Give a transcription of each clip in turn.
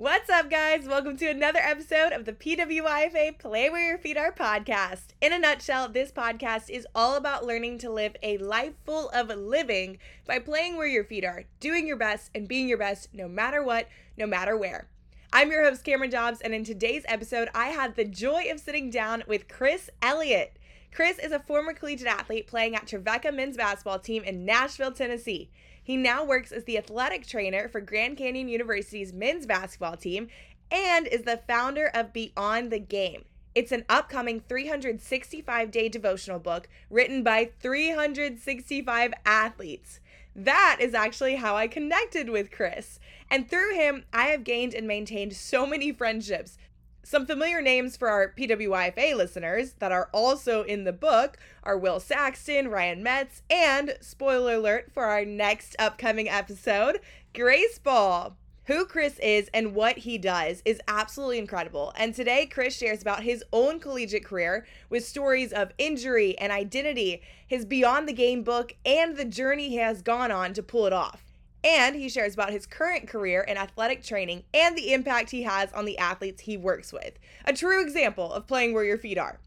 What's up, guys? Welcome to another episode of the PWYFA Play Where Your Feet Are podcast. In a nutshell, this podcast is all about learning to live a life full of living by playing where your feet are, doing your best, and being your best no matter what, no matter where. I'm your host, Cameron Dobbs, and in today's episode, I had the joy of sitting down with Chris Elliott. Chris is a former collegiate athlete playing at Trevecca men's basketball team in Nashville, Tennessee. He now works as the athletic trainer for Grand Canyon University's men's basketball team and is the founder of Beyond the Game. It's an upcoming 365 day devotional book written by 365 athletes. That is actually how I connected with Chris. And through him, I have gained and maintained so many friendships, some familiar names for our PWYFA listeners that are also in the book are Will Saxton, Ryan Metz, and spoiler alert for our next upcoming episode, Grace Ball. Who Chris is and what he does is absolutely incredible. And today, Chris shares about his own collegiate career with stories of injury and identity, his Beyond the Game book, and the journey he has gone on to pull it off. And he shares about his current career in athletic training and the impact he has on the athletes he works with. A true example of playing where your feet are.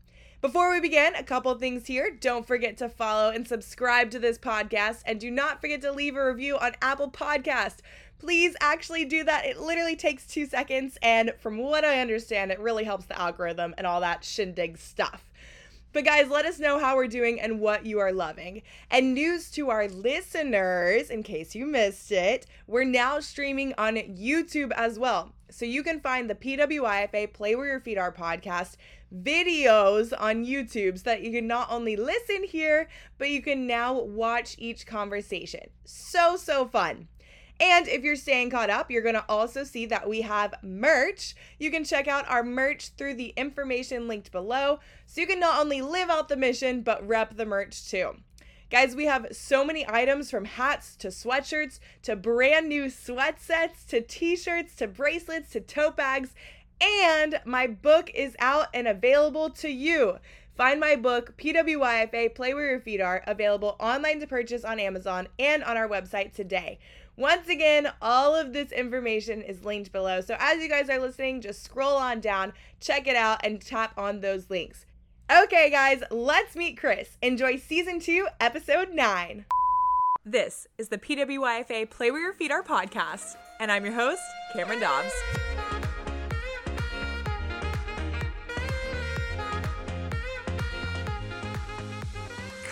Before we begin, a couple things here. Don't forget to follow and subscribe to this podcast, and do not forget to leave a review on Apple Podcast. Please actually do that. It literally takes two seconds, and from what I understand, it really helps the algorithm and all that shindig stuff. But guys, let us know how we're doing and what you are loving. And news to our listeners, in case you missed it, we're now streaming on YouTube as well. So you can find the PWYFA Play Where Your Feet Are podcast videos on YouTube so that you can not only listen here, but you can now watch each conversation. So, so fun. And if you're staying caught up, you're going to also see that we have merch. You can check out our merch through the information linked below. So you can not only live out the mission, but rep the merch too. Guys, we have so many items from hats to sweatshirts to brand new sweat sets to t shirts to bracelets to tote bags. And my book is out and available to you. Find my book, PWYFA Play Where Your Feet Are, available online to purchase on Amazon and on our website today. Once again, all of this information is linked below. So as you guys are listening, just scroll on down, check it out, and tap on those links. Okay, guys, let's meet Chris. Enjoy season two, episode nine. This is the PWYFA Play Where Your Feet Are podcast, and I'm your host, Cameron Dobbs.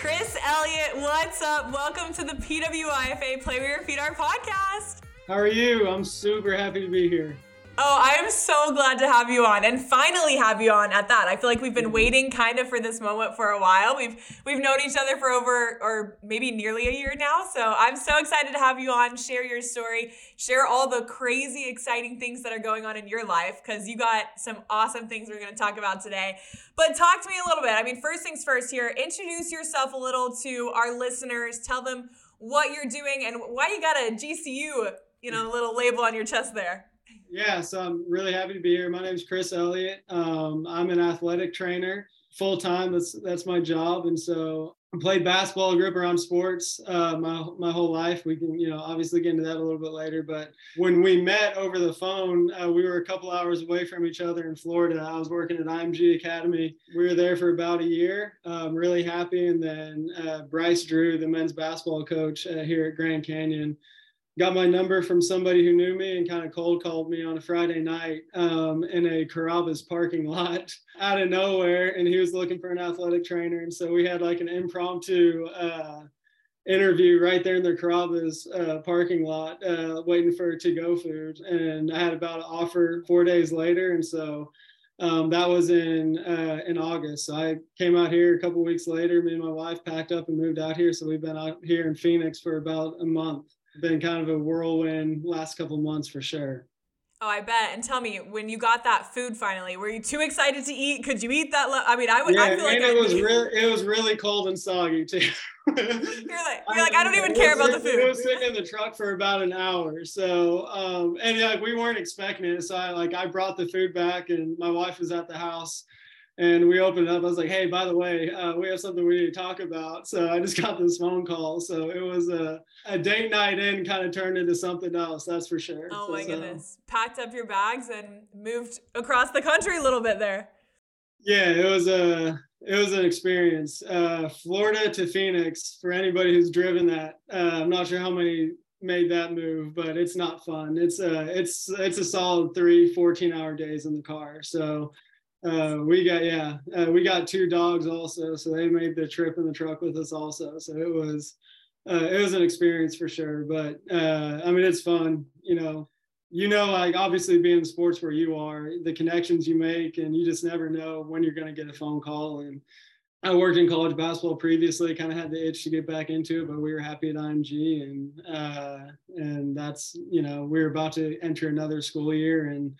Chris Elliott, what's up? Welcome to the PWYFA Play Where Your Feet Are podcast. How are you? I'm super happy to be here. Oh, I am so glad to have you on and finally have you on at that. I feel like we've been waiting kind of for this moment for a while. We've we've known each other for over or maybe nearly a year now. So I'm so excited to have you on, share your story, share all the crazy exciting things that are going on in your life cuz you got some awesome things we're going to talk about today. But talk to me a little bit. I mean, first things first here, introduce yourself a little to our listeners. Tell them what you're doing and why you got a GCU, you know, little label on your chest there. Yeah, so I'm really happy to be here. My name is Chris Elliott. Um, I'm an athletic trainer full time. That's that's my job, and so I played basketball, grew up around sports uh, my my whole life. We can you know obviously get into that a little bit later, but when we met over the phone, uh, we were a couple hours away from each other in Florida. I was working at IMG Academy. We were there for about a year. I'm really happy, and then uh, Bryce Drew, the men's basketball coach uh, here at Grand Canyon got my number from somebody who knew me and kind of cold called me on a Friday night um, in a Carrabba's parking lot out of nowhere. And he was looking for an athletic trainer. And so we had like an impromptu uh, interview right there in the Carrabba's uh, parking lot, uh, waiting for to go food. And I had about an offer four days later. And so um, that was in uh, in August. So I came out here a couple weeks later. Me and my wife packed up and moved out here. So we've been out here in Phoenix for about a month been kind of a whirlwind last couple months for sure. Oh, I bet. And tell me, when you got that food finally, were you too excited to eat? Could you eat that? Lo- I mean, I would. Yeah, I feel like and it was really, it was really cold and soggy too. you're like, you're like, I don't even care about the food. We was sitting in the truck for about an hour, so um, and like we weren't expecting it. So I like I brought the food back, and my wife was at the house and we opened up. I was like, "Hey, by the way, uh, we have something we need to talk about." So I just got this phone call. So it was a, a date night in, kind of turned into something else. That's for sure. Oh so, my goodness! Packed up your bags and moved across the country a little bit there. Yeah, it was a it was an experience. Uh, Florida to Phoenix for anybody who's driven that. Uh, I'm not sure how many made that move, but it's not fun. It's a it's it's a solid three 14 hour days in the car. So uh, we got yeah, uh, we got two dogs also, so they made the trip in the truck with us also. So it was uh, it was an experience for sure. But uh, I mean, it's fun, you know. You know, like obviously being in sports where you are, the connections you make, and you just never know when you're going to get a phone call. And I worked in college basketball previously, kind of had the itch to get back into it, but we were happy at IMG, and uh, and that's you know we're about to enter another school year, and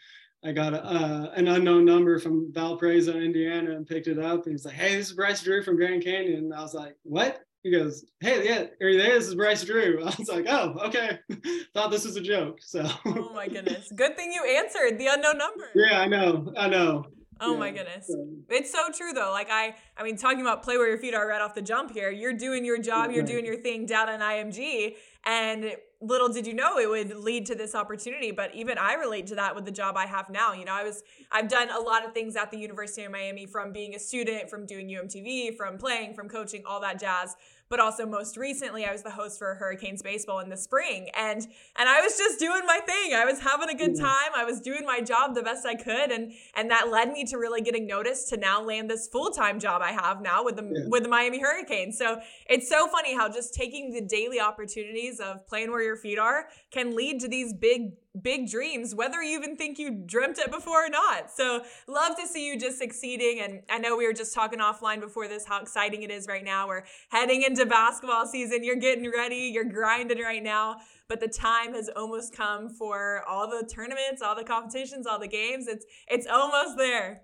I got a, uh, an unknown number from Valparaiso, Indiana, and picked it up. And he's like, "Hey, this is Bryce Drew from Grand Canyon." And I was like, "What?" He goes, "Hey, yeah, are you there? This is Bryce Drew." I was like, "Oh, okay." Thought this was a joke. So. oh my goodness! Good thing you answered the unknown number. Yeah, I know. I know. Oh yeah. my goodness. It's so true though. Like I I mean talking about play where your feet are right off the jump here. You're doing your job, you're doing your thing down in IMG and little did you know it would lead to this opportunity but even i relate to that with the job i have now. You know i was i've done a lot of things at the university of miami from being a student from doing umtv from playing from coaching all that jazz but also most recently I was the host for Hurricanes baseball in the spring and and I was just doing my thing. I was having a good time. I was doing my job the best I could and and that led me to really getting noticed to now land this full-time job I have now with the yeah. with the Miami Hurricanes. So it's so funny how just taking the daily opportunities of playing where your feet are can lead to these big big dreams, whether you even think you dreamt it before or not. So, love to see you just succeeding. And I know we were just talking offline before this how exciting it is right now. We're heading into basketball season. You're getting ready, you're grinding right now. But the time has almost come for all the tournaments, all the competitions, all the games. It's it's almost there.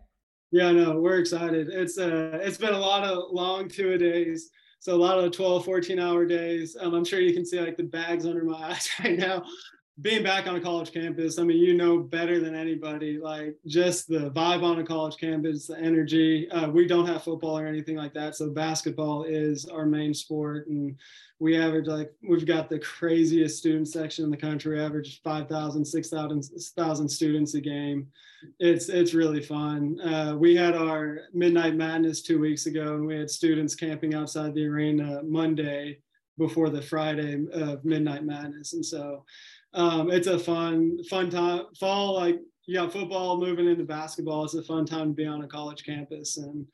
Yeah, no, we're excited. It's uh it's been a lot of long two a days. So a lot of 12, 14 hour days. Um, I'm sure you can see like the bags under my eyes right now being back on a college campus, I mean, you know better than anybody, like just the vibe on a college campus, the energy. Uh, we don't have football or anything like that. So basketball is our main sport. And we average like, we've got the craziest student section in the country, average 5,000, 6,000 students a game. It's, it's really fun. Uh, we had our midnight madness two weeks ago and we had students camping outside the arena Monday before the Friday of midnight madness. And so, um, it's a fun fun time. Fall like you got football moving into basketball. It's a fun time to be on a college campus. And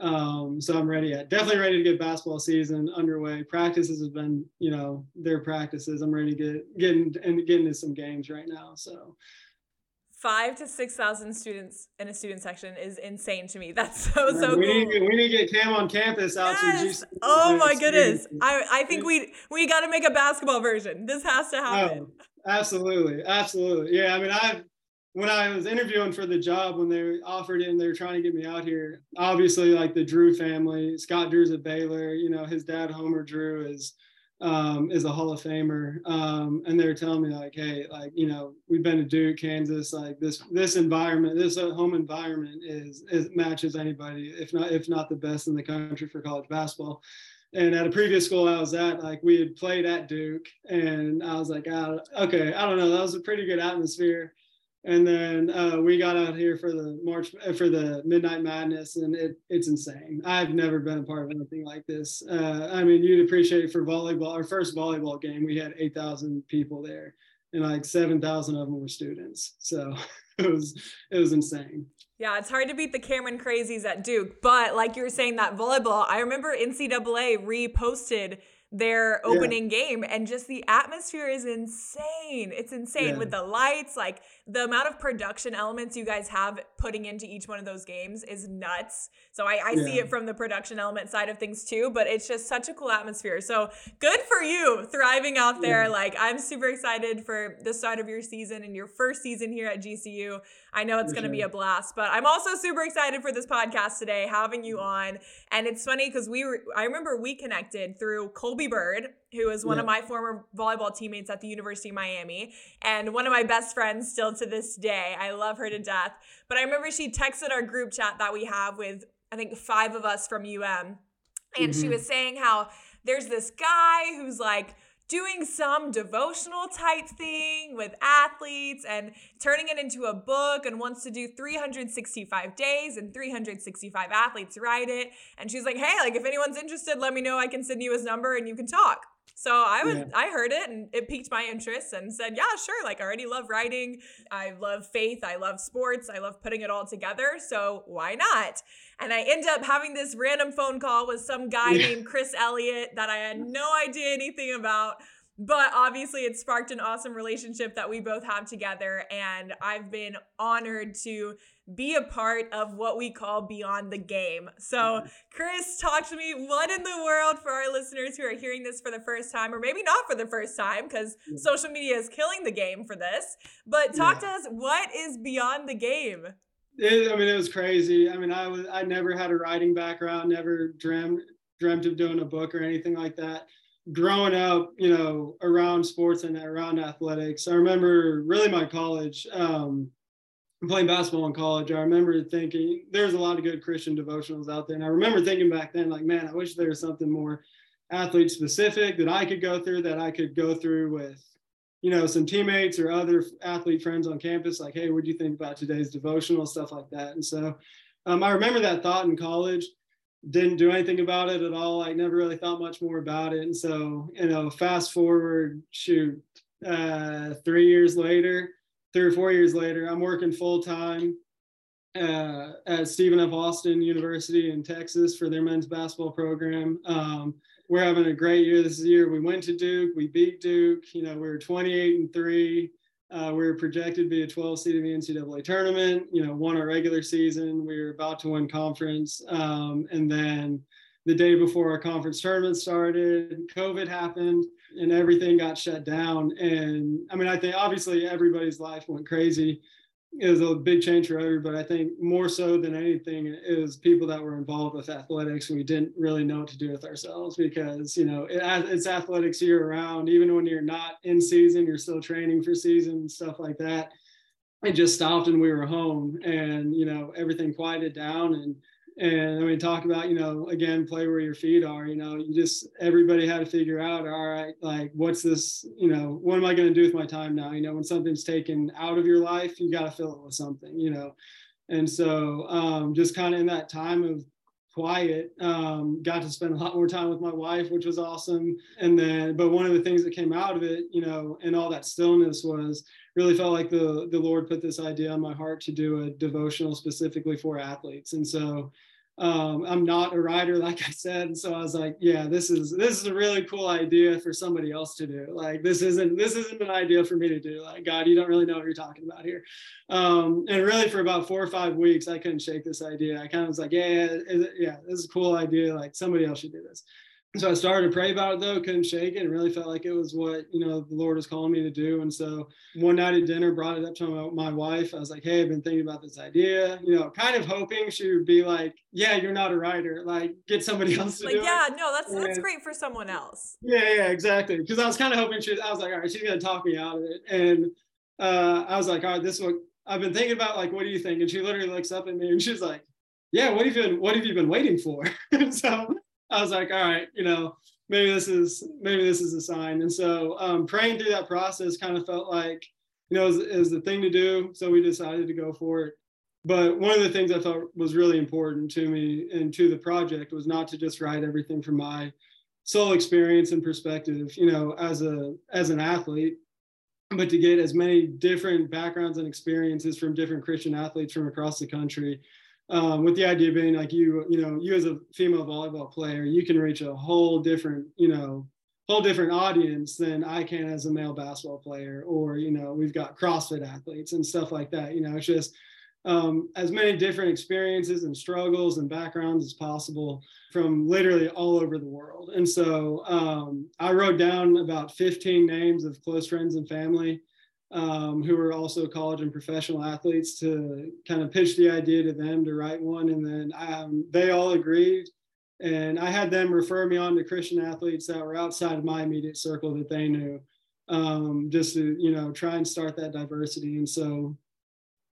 um, so i'm ready. Yet definitely ready to get basketball season underway. Practices have been you know their practices. I'm ready to get getting and getting into some games right now. So five to six thousand students in a student section is insane to me. That's so so we cool. Need, we need to get Cam on campus out yes. to. Oh my goodness! I I think we we got to make a basketball version. This has to oh, happen. Oh, Absolutely, absolutely. Yeah, I mean, I when I was interviewing for the job when they offered it and they were trying to get me out here, obviously like the Drew family, Scott Drew's at Baylor, you know, his dad Homer Drew is um, is a Hall of Famer. Um, and they were telling me like, hey, like, you know, we've been to Duke, Kansas, like this this environment, this home environment is is matches anybody, if not if not the best in the country for college basketball and at a previous school I was at, like we had played at Duke, and I was like, oh, okay, I don't know, that was a pretty good atmosphere. And then uh, we got out here for the March uh, for the Midnight Madness, and it, it's insane. I've never been a part of anything like this. Uh, I mean, you'd appreciate it for volleyball. Our first volleyball game, we had eight thousand people there, and like seven thousand of them were students. So it was it was insane. Yeah, it's hard to beat the Cameron Crazies at Duke, but like you were saying, that volleyball, I remember NCAA reposted their opening yeah. game and just the atmosphere is insane it's insane yeah. with the lights like the amount of production elements you guys have putting into each one of those games is nuts. So i, I yeah. see it from the production element side of things too but it's just such a cool atmosphere. So good for you thriving out there. Like i'm super excited for the start of your season and your first season here at gcu i know it's going to sure. be a blast but i'm also super excited for this podcast today having you mm-hmm. on. And it's funny because we were i remember we connected through Colby Bird, who is one yeah. of my former volleyball teammates at the University of Miami and one of my best friends still to this day. I love her to death. But I remember she texted our group chat that we have with, I think, five of us from UM. And mm-hmm. she was saying how there's this guy who's like, doing some devotional type thing with athletes and turning it into a book and wants to do 365 days and 365 athletes write it. And she's like, hey, like if anyone's interested, let me know. I can send you his number and you can talk. So I was yeah. I heard it and it piqued my interest and said, yeah, sure. Like I already love writing. I love faith. I love sports. I love putting it all together. So why not? And I end up having this random phone call with some guy yeah. named Chris Elliott that I had no idea anything about. But obviously, it sparked an awesome relationship that we both have together. And I've been honored to be a part of what we call Beyond the Game. So, mm-hmm. Chris, talk to me. What in the world for our listeners who are hearing this for the first time, or maybe not for the first time, because social media is killing the game for this? But talk yeah. to us. What is Beyond the Game? It, I mean, it was crazy. I mean, I was I never had a writing background, never dreamt dreamt of doing a book or anything like that. Growing up, you know, around sports and around athletics, I remember really my college. Um, playing basketball in college, I remember thinking there's a lot of good Christian devotionals out there. And I remember thinking back then, like, man, I wish there was something more athlete specific that I could go through, that I could go through with, you know, some teammates or other athlete friends on campus. Like, hey, what do you think about today's devotional, stuff like that. And so um, I remember that thought in college. Didn't do anything about it at all. I never really thought much more about it. And so, you know, fast forward, shoot, uh, three years later, three or four years later, I'm working full time uh, at Stephen F. Austin University in Texas for their men's basketball program. Um, we're having a great year this year. We went to Duke, we beat Duke. You know, we were 28 and three. Uh, we were projected to be a 12 seed in the NCAA tournament. You know, won our regular season. We were about to win conference, um, and then the day before our conference tournament started, COVID happened and everything got shut down. And I mean, I think obviously everybody's life went crazy. Was a big change for everybody. I think more so than anything is people that were involved with athletics. We didn't really know what to do with ourselves because, you know, it, it's athletics year round. Even when you're not in season, you're still training for season, stuff like that. It just stopped and we were home and, you know, everything quieted down and and I mean, talk about, you know, again, play where your feet are. You know, you just, everybody had to figure out, all right, like, what's this, you know, what am I going to do with my time now? You know, when something's taken out of your life, you got to fill it with something, you know. And so um, just kind of in that time of quiet, um, got to spend a lot more time with my wife, which was awesome. And then, but one of the things that came out of it, you know, and all that stillness was really felt like the the Lord put this idea on my heart to do a devotional specifically for athletes. And so um, I'm not a writer, like I said. So I was like, yeah, this is this is a really cool idea for somebody else to do. Like this isn't this isn't an idea for me to do. Like God, you don't really know what you're talking about here. Um, and really, for about four or five weeks, I couldn't shake this idea. I kind of was like, yeah, yeah, yeah, this is a cool idea. Like somebody else should do this so I started to pray about it though, couldn't shake it, and really felt like it was what you know the Lord was calling me to do. And so one night at dinner, brought it up to my, my wife. I was like, "Hey, I've been thinking about this idea." You know, kind of hoping she would be like, "Yeah, you're not a writer. Like, get somebody else to like, do yeah, it." Yeah, no, that's and, that's great for someone else. Yeah, yeah, exactly. Because I was kind of hoping she. I was like, "All right, she's gonna talk me out of it," and uh, I was like, "All right, this is what I've been thinking about. Like, what do you think?" And she literally looks up at me and she's like, "Yeah, what have you been? What have you been waiting for?" so I was like, "All right, you know." maybe this is maybe this is a sign. And so um, praying through that process kind of felt like you know is, the thing to do. So we decided to go for it. But one of the things I thought was really important to me and to the project was not to just write everything from my sole experience and perspective, you know, as a as an athlete, but to get as many different backgrounds and experiences from different Christian athletes from across the country um, with the idea being like you you know you as a female volleyball player you can reach a whole different you know whole different audience than i can as a male basketball player or you know we've got crossfit athletes and stuff like that. You know it's just um, as many different experiences and struggles and backgrounds as possible from literally all over the world. And so um, i wrote down about 15 names of close friends and family um, who were also college and professional athletes to kind of pitch the idea to them to write one. And then um, they all agreed and I had them refer me on to Christian athletes that were outside of my immediate circle that they knew, um, just to you know try and start that diversity. And so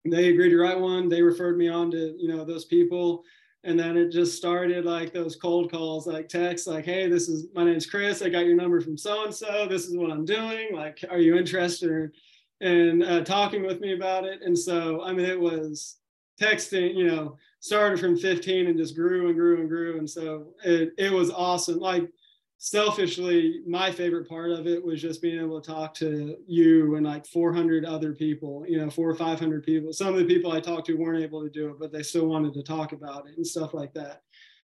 they agreed to write one. They referred me on to you know those people, and then it just started like those cold calls, like texts, like, "Hey, this is my name's Chris. I got your number from so and so. This is what I'm doing. Like, are you interested in uh, talking with me about it?" And so I mean, it was texting, you know started from 15 and just grew and grew and grew. And so it, it was awesome. Like selfishly, my favorite part of it was just being able to talk to you and like 400 other people, you know, four or 500 people. Some of the people I talked to weren't able to do it, but they still wanted to talk about it and stuff like that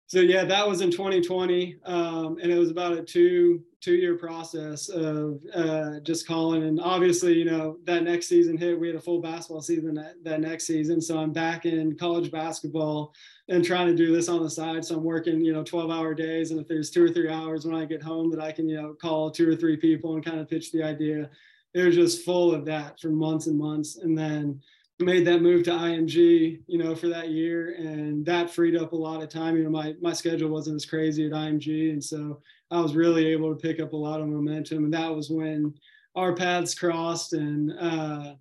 so yeah, that was in 2020, um, and it was about a two two year process of uh, just calling. And obviously, you know, that next season hit. We had a full basketball season that, that next season, so I'm back in college basketball and trying to do this on the side. So I'm working, you know, 12 hour days, and if there's two or three hours when I get home that I can, you know, call two or three people and kind of pitch the idea. It was just full of that for months and months, and then made that move to IMG, you know, for that year, and that freed up a lot of time. You know, my my schedule wasn't as crazy at IMG, and so I was really able to pick up a lot of momentum. And that was when our paths crossed, and uh,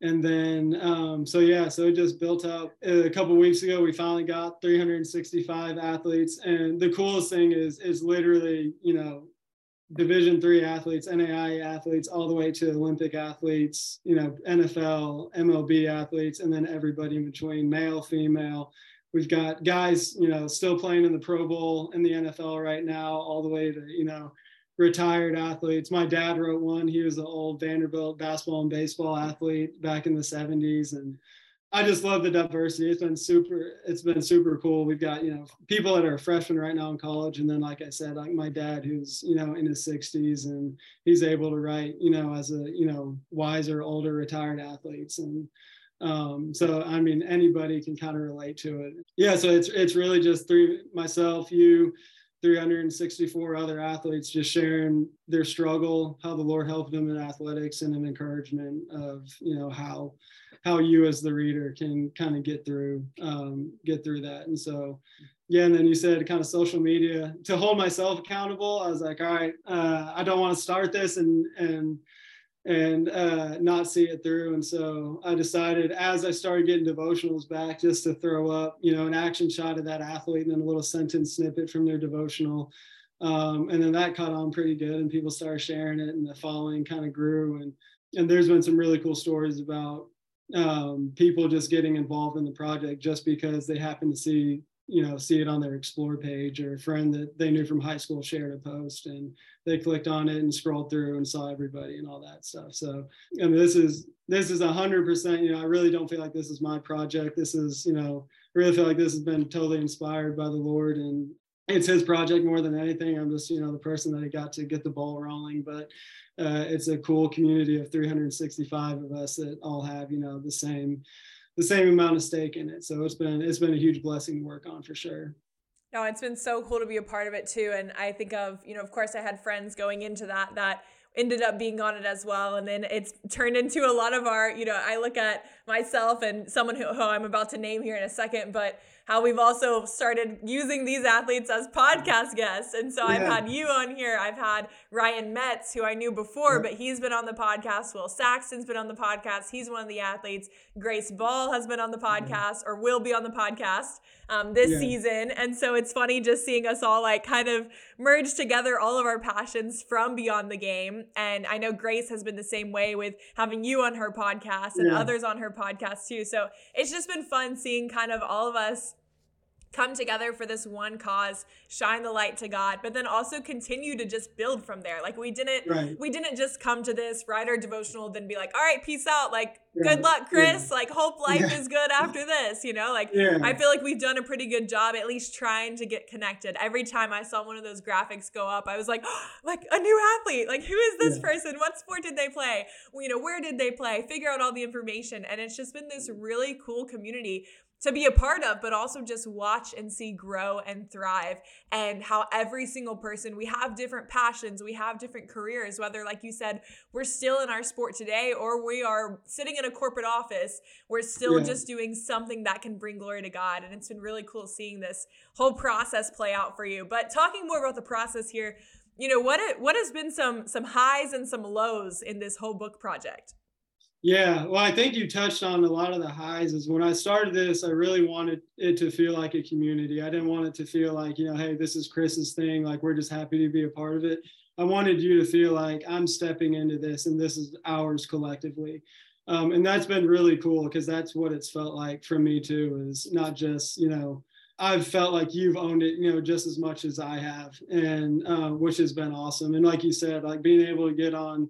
and then um, so yeah, so it just built up. A couple weeks ago, we finally got 365 athletes, and the coolest thing is is literally, you know, division three athletes NAIA athletes all the way to olympic athletes you know nfl mlb athletes and then everybody in between male female. We've got guys you know still playing in the pro bowl in the nfl right now all the way to you know retired athletes. My dad wrote one. He was an old vanderbilt basketball and baseball athlete back in the 70s and I just love the diversity. It's been super. It's been super cool. We've got you know people that are freshmen right now in college, and then like I said, like my dad who's you know in his 60s and he's able to write you know as a you know wiser, older, retired athletes, and um, so I mean anybody can kind of relate to it. Yeah, so it's it's really just three myself, you, 364 other athletes just sharing their struggle, how the Lord helped them in athletics, and an encouragement of you know how how you as the reader can kind of get through um, get through that. And so yeah and then you said kind of social media to hold myself accountable i was like all right uh, i don't want to start this and and and uh, not see it through. And so i decided as i started getting devotionals back just to throw up you know an action shot of that athlete and then a little sentence snippet from their devotional. Um, and then that caught on pretty good and people started sharing it and the following kind of grew. And and there's been some really cool stories about um, people just getting involved in the project just because they happen to see you know see it on their explore page or a friend that they knew from high school shared a post and they clicked on it and scrolled through and saw everybody and all that stuff. So I mean, this is this is a hundred percent you know i really don't feel like this is my project. This is you know I really feel like this has been totally inspired by the lord and it's his project more than anything. I'm just you know the person that I got to get the ball rolling but uh, it's a cool community of 365 of us that all have you know the same the same amount of stake in it. So it's been it's been a huge blessing to work on for sure. No it's been so cool to be a part of it too. And i think of you know of course i had friends going into that that ended up being on it as well. And then it's turned into a lot of our you know i look at myself and someone who, who i'm about to name here in a second but how we've also started using these athletes as podcast guests. And so yeah. I've had you on here. I've had Ryan Metz, who I knew before, but he's been on the podcast. Will Saxton's been on the podcast. He's one of the athletes. Grace Ball has been on the mm-hmm. podcast or will be on the podcast um, this yeah. season. And so it's funny just seeing us all like kind of merge together all of our passions from beyond the game. And I know Grace has been the same way with having you on her podcast and yeah. others on her podcast too. So it's just been fun seeing kind of all of us come together for this one cause shine the light to god but then also continue to just build from there. Like we didn't right. we didn't just come to this write our devotional then be like all right peace out. Like yeah. good luck chris. Yeah. like hope life yeah. is good after this you know? Like i feel like we've done a pretty good job at least trying to get connected. Every time i saw one of those graphics go up i was like oh, like a new athlete. Like who is this person? What sport did they play? Well, you know where did they play? Figure out all the information. And it's just been this really cool community to be a part of, but also just watch and see grow and thrive. And how every single person, we have different passions, we have different careers, whether, like you said, we're still in our sport today or we are sitting in a corporate office. We're still yeah. just doing something that can bring glory to God. And it's been really cool seeing this whole process play out for you. But talking more about the process here, you know, what It, what has been some some highs and some lows in this whole book project? Yeah, well, I think you touched on a lot of the highs. Is when I started this, I really wanted it to feel like a community. I didn't want it to feel like, you know, hey, this is Chris's thing. Like, we're just happy to be a part of it. I wanted you to feel like I'm stepping into this and this is ours collectively. Um, and that's been really cool because that's what it's felt like for me too, is not just, you know, I've felt like you've owned it, you know, just as much as I have, and uh, which has been awesome. And like you said, like being able to get on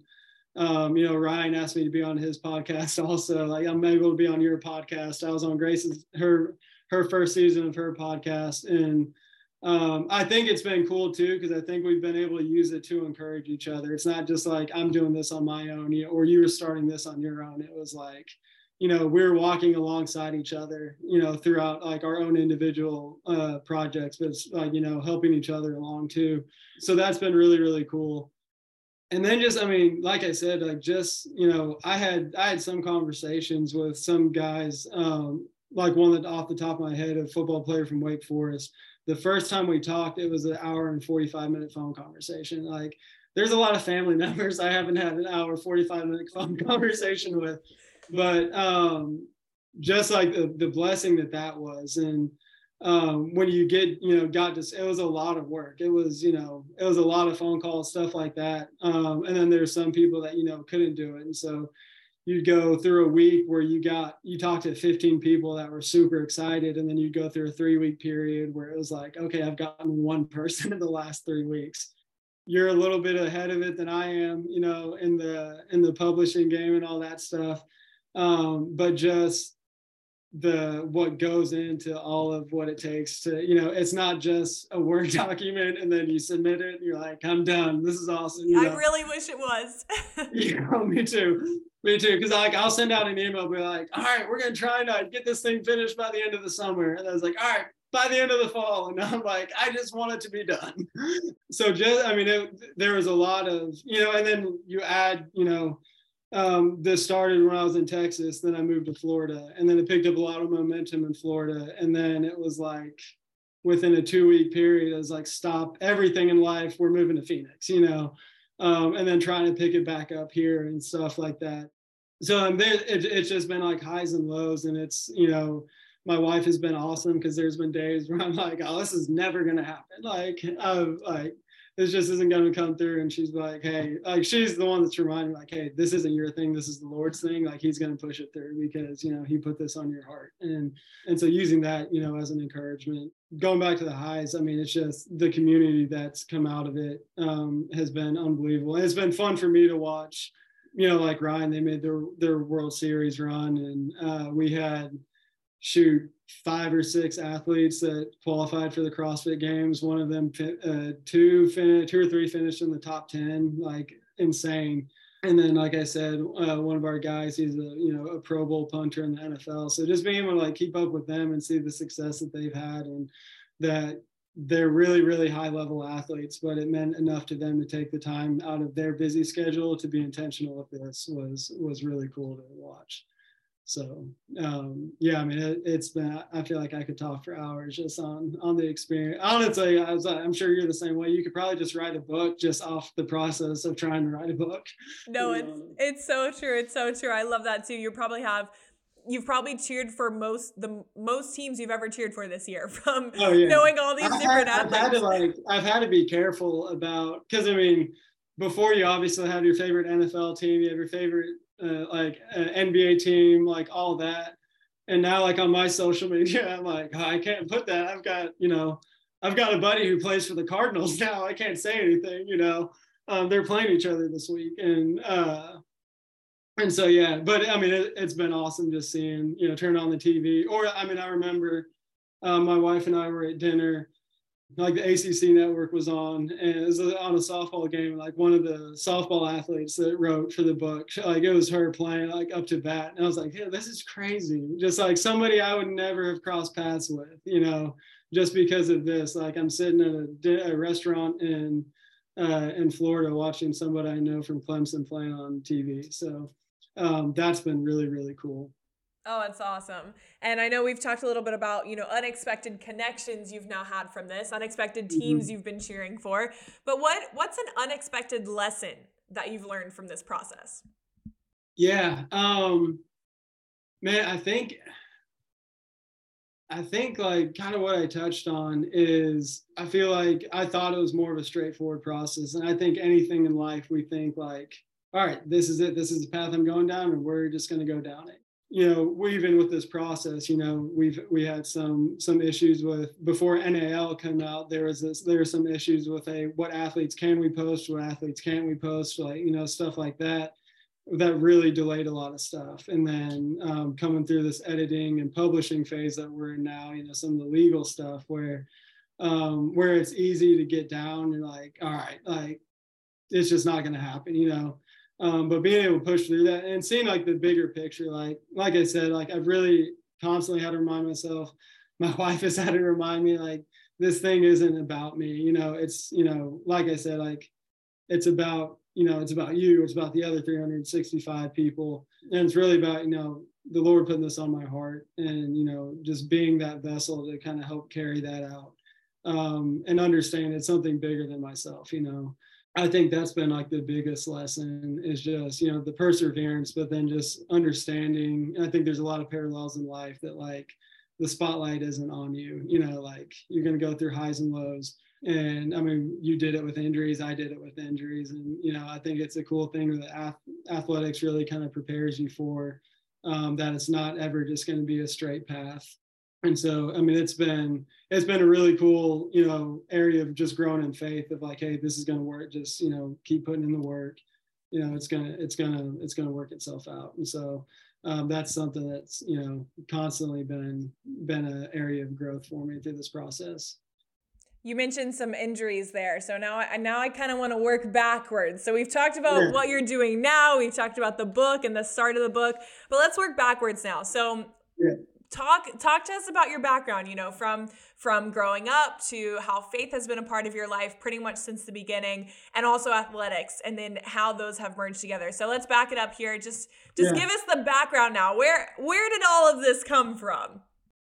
um, you know, Ryan asked me to be on his podcast also. Like I'm able to be on your podcast. I was on Grace's her her first season of her podcast. And um, I think it's been cool too, because I think we've been able to use it to encourage each other. It's not just like I'm doing this on my own, you know, or you were starting this on your own. It was like, you know, we are walking alongside each other, you know, throughout like our own individual uh, projects, but it's like, you know, helping each other along too. So that's been really, really cool and then just i mean like i said like just you know i had i had some conversations with some guys um like one that off the top of my head a football player from wake forest. The first time we talked it was an hour and 45 minute phone conversation. Like there's a lot of family members i haven't had an hour 45 minute phone conversation with. But um just like the, the blessing that that was. And um, when you get you know got to it was a lot of work. It was you know it was a lot of phone calls stuff like that. Um, and then there's some people that you know couldn't do it. And so you'd go through a week where you got you talked to 15 people that were super excited. And then you'd go through a three week period where it was like okay i've gotten one person in the last three weeks. You're a little bit ahead of it than i am you know in the in the publishing game and all that stuff. Um, but just the what goes into all of what it takes to you know it's not just a word document and then you submit it and you're like i'm done. This is awesome you i really wish it was. Yeah me too. Me too because like i'll send out an email be like all right we're gonna try to get this thing finished by the end of the summer and i was like all right by the end of the fall and i'm like i just want it to be done. So just i mean it, there was a lot of you know and then you add you know um, this started when I was in Texas. Then I moved to Florida, and then it picked up a lot of momentum in Florida. And then it was like within a two week period, I was like, stop everything in life. We're moving to Phoenix, you know, um, and then trying to pick it back up here and stuff like that. So um, there, it, it's just been like highs and lows, and it's you know. My wife has been awesome because there's been days where I'm like, oh, this is never gonna happen. Like, I've like this just isn't going to come through. And she's like, hey, like she's the one that's reminding like, hey, this isn't your thing. This is the Lord's thing. Like he's going to push it through because you know he put this on your heart. And and so using that, you know, as an encouragement. Going back to the highs, I mean, it's just the community that's come out of it um, has been unbelievable. It's been fun for me to watch. You know, like Ryan, they made their their World Series run, and uh, we had shoot five or six athletes that qualified for the CrossFit Games. One of them, uh, two, fin- two or three finished in the top ten, like insane. And then, like I said, uh, one of our guys, he's a you know a Pro Bowl punter in the NFL. So just being able to like keep up with them and see the success that they've had, and that they're really really high level athletes, but it meant enough to them to take the time out of their busy schedule to be intentional with this was was really cool to watch. So um, yeah, I mean, it, has been. I feel like I could talk for hours just on on the experience. Honestly, I was, I'm sure you're the same way. You could probably just write a book just off the process of trying to write a book. No, it's it's so true. It's so true. I love that too. You probably have you've probably cheered for most the most teams you've ever cheered for this year from oh, yeah. knowing all these I've different had, athletes. I've had to like I've had to be careful about because I mean before you obviously have your favorite NFL team, you have your favorite uh, like an NBA team, like all that. And now, like on my social media, I'm like, oh, I can't put that. I've got, you know, I've got a buddy who plays for the Cardinals now. I can't say anything, you know. Um, they're playing each other this week, and uh, and so yeah. But I mean, it, has been awesome just seeing, you know, turn on the TV. Or I mean, I remember uh, my wife and I were at dinner like the ACC network was on, and it was on a softball game. Like one of the softball athletes that wrote for the book, like it was her playing like up to bat, and I was like, yeah, this is crazy. Just like somebody I would never have crossed paths with, you know, just because of this. Like I'm sitting at a, a restaurant in uh, in Florida watching somebody I know from Clemson playing on TV. So um, that's been really really cool. Oh, that's awesome. And I know we've talked a little bit about, you know, unexpected connections you've now had from this, unexpected teams mm-hmm. you've been cheering for. But what what's an unexpected lesson that you've learned from this process? Yeah. Um man, I think I think like kind of what I touched on is I feel like I thought it was more of a straightforward process. And I think anything in life we think like, all right, this is it, this is the path I'm going down, and we're just gonna go down it you know, we even with this process, you know, we've we had some some issues with before NIL came out. There was this there were some issues with a what athletes can we post, what athletes can't we post, like you know stuff like that. That really delayed a lot of stuff. And then um, coming through this editing and publishing phase that we're in now, you know, some of the legal stuff where um, where it's easy to get down. You're like, all right, like it's just not going to happen, you know. Um, but being able to push through that and seeing like the bigger picture, like like I said, like I've really constantly had to remind myself. My wife has had to remind me like this thing isn't about me. You know, it's you know, like I said, like it's about you know, it's about you. It's about the other 365 people, and it's really about you know the Lord putting this on my heart, and you know, just being that vessel to kind of help carry that out, um, and understand it's something bigger than myself. You know, I think that's been like the biggest lesson is just, you know, the perseverance, but then just understanding. I think there's a lot of parallels in life that like the spotlight isn't on you, you know, like you're going to go through highs and lows. And I mean, you did it with injuries. I did it with injuries. And, you know, I think it's a cool thing that athletics really kind of prepares you for um, that it's not ever just going to be a straight path and so i mean it's been it's been a really cool you know area of just growing in faith of like hey this is going to work. Just you know keep putting in the work. You know it's gonna it's gonna it's gonna work itself out. And so um, that's something that's you know constantly been been an area of growth for me through this process. You mentioned some injuries there. So now i now i kind of want to work backwards. So we've talked about yeah. what you're doing now. We've talked about the book and the start of the book but let's work backwards now. So yeah talk talk to us about your background you know from from growing up to how faith has been a part of your life pretty much since the beginning and also athletics and then how those have merged together. So let's back it up here. Just just yeah. give us the background now. Where where did all of this come from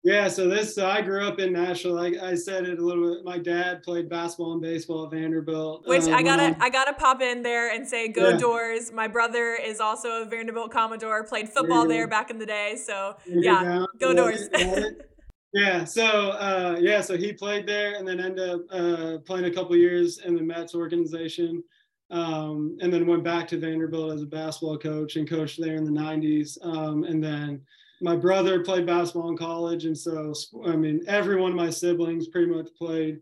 yeah, so this so I grew up in Nashville. Like I said it a little bit. My dad played basketball and baseball at Vanderbilt. Which um, I gotta I gotta pop in there and say go yeah. Dores. My brother is also a Vanderbilt Commodore. Played football there, there back in the day. So yeah, go Dores. yeah, so uh, yeah, so he played there and then ended up uh, playing a couple years in the Mets organization. Um, and then went back to Vanderbilt as a basketball coach and coached there in the 90s. Um, and then my brother played basketball in college, and so I mean, every one of my siblings pretty much played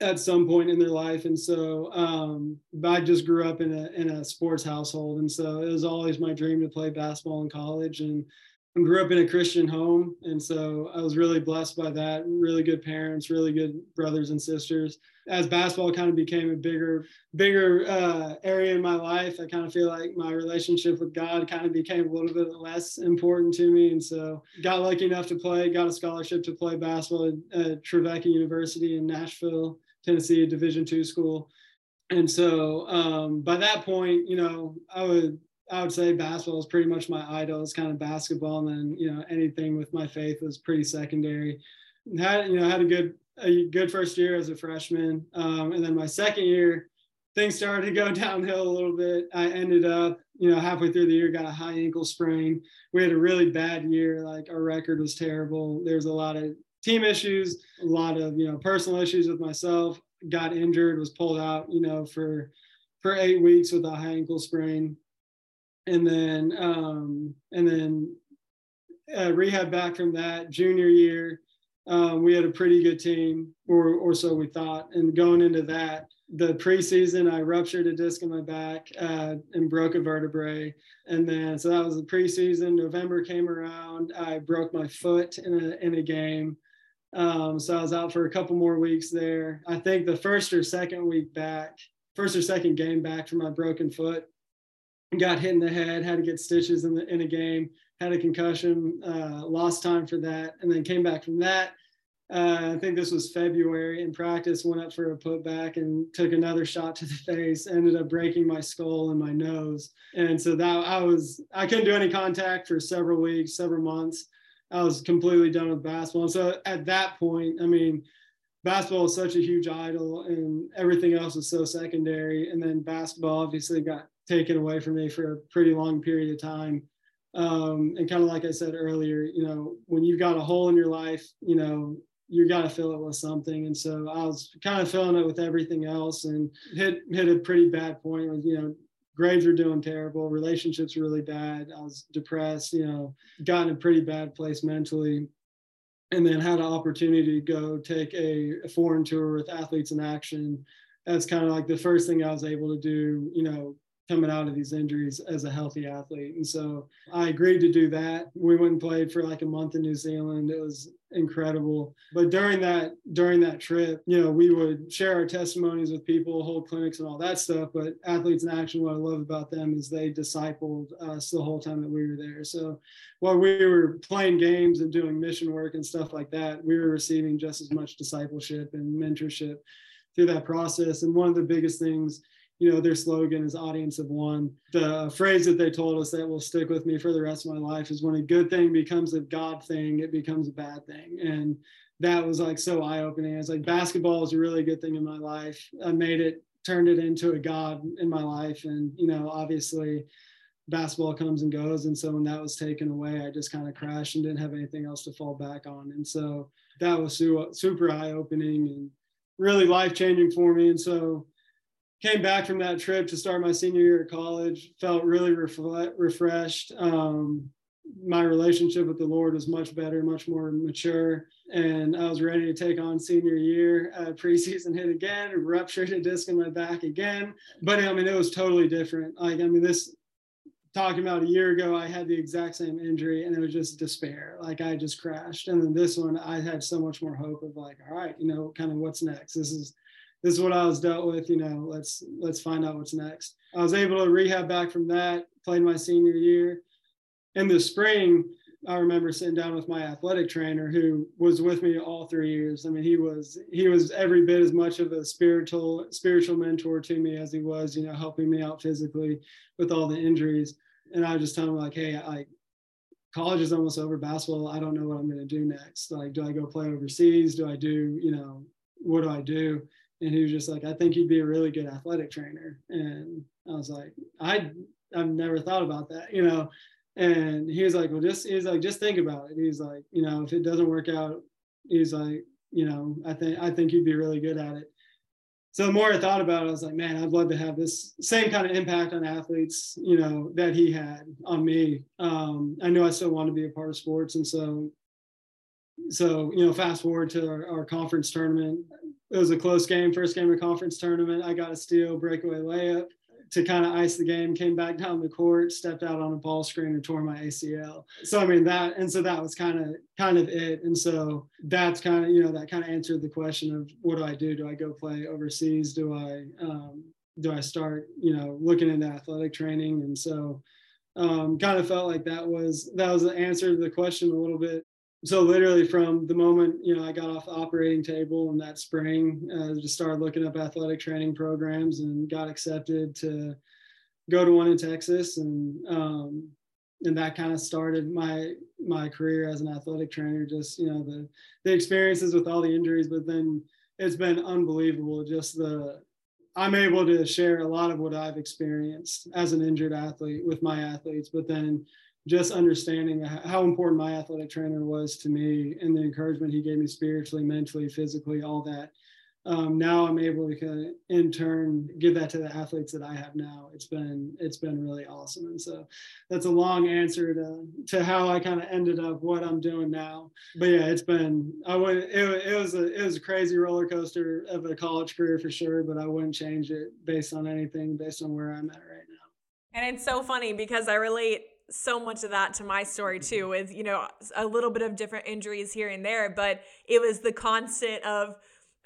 at some point in their life, and so um, I just grew up in a in a sports household, and so it was always my dream to play basketball in college, and I grew up in a Christian home, and so I was really blessed by that. Really good parents, really good brothers and sisters. As basketball kind of became a bigger, bigger uh, area in my life, I kind of feel like my relationship with God kind of became a little bit less important to me, and so got lucky enough to play, got a scholarship to play basketball at, at Trevecca University in Nashville, Tennessee, a Division two school. And so um, by that point, you know, I would I would say basketball is pretty much my idol. It's kind of basketball, and then you know anything with my faith was pretty secondary. Had you know had a good a good first year as a freshman, um, and then my second year, things started to go downhill a little bit. I ended up you know halfway through the year got a high ankle sprain. We had a really bad year. Like our record was terrible. There was a lot of team issues, a lot of you know personal issues with myself. Got injured, was pulled out, you know, for for eight weeks with a high ankle sprain and then um, and then uh, rehab back from that junior year. Um, we had a pretty good team, or or so we thought. And going into that, the preseason, I ruptured a disc in my back uh, and broke a vertebrae. And then so that was the preseason. November came around, I broke my foot in a in a game. Um, so I was out for a couple more weeks there. I think the first or second week back, first or second game back from my broken foot, got hit in the head, had to get stitches in the in a game, had a concussion, uh, lost time for that, and then came back from that. uh, I think this was February in practice, went up for a putback and took another shot to the face, ended up breaking my skull and my nose. And so that I was, I couldn't do any contact for several weeks, several months. I was completely done with basketball. And so at that point, I mean, basketball is such a huge idol and everything else was so secondary. And then basketball obviously got taken away from me for a pretty long period of time. Um, and kind of like I said earlier, you know, when you've got a hole in your life, you know, you got to fill it with something. And so I was kind of filling it with everything else and hit hit a pretty bad point you know, grades were doing terrible, relationships really bad. I was depressed, you know, got in a pretty bad place mentally. And then had an opportunity to go take a foreign tour with athletes in action. That's kind of like the first thing I was able to do, you know, coming out of these injuries as a healthy athlete. And so I agreed to do that. We went and played for like a month in New Zealand. It was incredible. But during that during that trip, you know, we would share our testimonies with people, hold clinics and all that stuff. But athletes in action, what I love about them is they discipled us the whole time that we were there. So while we were playing games and doing mission work and stuff like that, we were receiving just as much discipleship and mentorship through that process. And one of the biggest things you know their slogan is audience of one. The phrase that they told us that will stick with me for the rest of my life is when a good thing becomes a god thing it becomes a bad thing. And that was like so eye-opening. It's like basketball is a really good thing in my life. I made it turned it into a god in my life. And you know obviously basketball comes and goes. And so when that was taken away i just kind of crashed and didn't have anything else to fall back on. And so that was super eye-opening and really life-changing for me. And so came back from that trip to start my senior year at college felt really refreshed. Um, my relationship with the lord was much better much more mature and i was ready to take on senior year. Uh, preseason hit again ruptured a disc in my back again. But i mean it was totally different. Like i mean this talking about a year ago i had the exact same injury and it was just despair. Like i just crashed. And then this one i had so much more hope of like all right you know kind of what's next? This is this is what I was dealt with. You know, let's let's find out what's next. I was able to rehab back from that. Played my senior year. In the spring, I remember sitting down with my athletic trainer, who was with me all three years. I mean, he was he was every bit as much of a spiritual spiritual mentor to me as he was, you know, helping me out physically with all the injuries. And I just tell him like, hey, I college is almost over. Basketball, I don't know what I'm going to do next. Like, do I go play overseas? Do I do, you know, what do I do? And he was just like, I think you'd be a really good athletic trainer. And I was like, I I've never thought about that, you know. And he was like, Well, just he's like, just think about it. He's like, you know, if it doesn't work out, he's like, you know, I think I think you'd be really good at it. So the more I thought about it, I was like, man, I'd love to have this same kind of impact on athletes, you know, that he had on me. Um, I knew I still wanted to be a part of sports, and so, so you know, fast forward to our, our conference tournament, it was a close game, first game of conference tournament. I got a steal, breakaway layup to kind of ice the game. Came back down the court, stepped out on a ball screen, and tore my ACL. So I mean that, and so that was kind of kind of it. And so that's kind of you know that kind of answered the question of what do I do? Do I go play overseas? Do I um, do I start you know looking into athletic training? And so um, kind of felt like that was that was the answer to the question a little bit so literally from the moment you know I got off the operating table in that spring, uh, just started looking up athletic training programs and got accepted to go to one in Texas, and um, and that kind of started my my career as an athletic trainer. Just you know the the experiences with all the injuries, but then it's been unbelievable. Just the I'm able to share a lot of what I've experienced as an injured athlete with my athletes, but then just understanding how important my athletic trainer was to me and the encouragement he gave me spiritually, mentally, physically, all that. Um, now I'm able to kind of in turn give that to the athletes that I have now. It's been it's been really awesome, and so that's a long answer to to how I kind of ended up what I'm doing now. But yeah, it's been I would it, it was a it was a crazy roller coaster of a college career for sure, but I wouldn't change it based on anything based on where I'm at right now. And it's so funny because I relate so much of that to my story too mm-hmm. with you know a little bit of different injuries here and there but it was the constant of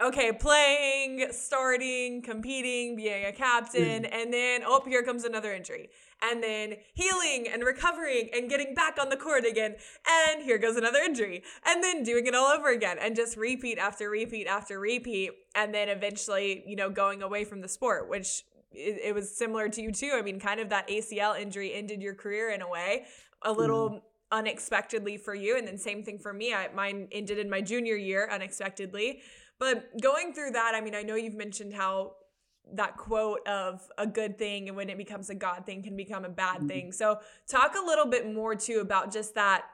okay, playing, starting, competing, being a captain, mm. and then oh, here comes another injury. And then healing and recovering and getting back on the court again. And here goes another injury. And then doing it all over again and just repeat after repeat after repeat. And then eventually, you know, going away from the sport, which it, it was similar to you too. I mean, kind of that ACL injury ended your career in a way, a little. Mm unexpectedly for you and then same thing for me I, mine ended in my junior year unexpectedly but going through that, I mean, I know you've mentioned how that quote of a good thing and when it becomes a God thing can become a bad mm-hmm. thing. So, talk a little bit more too about just that.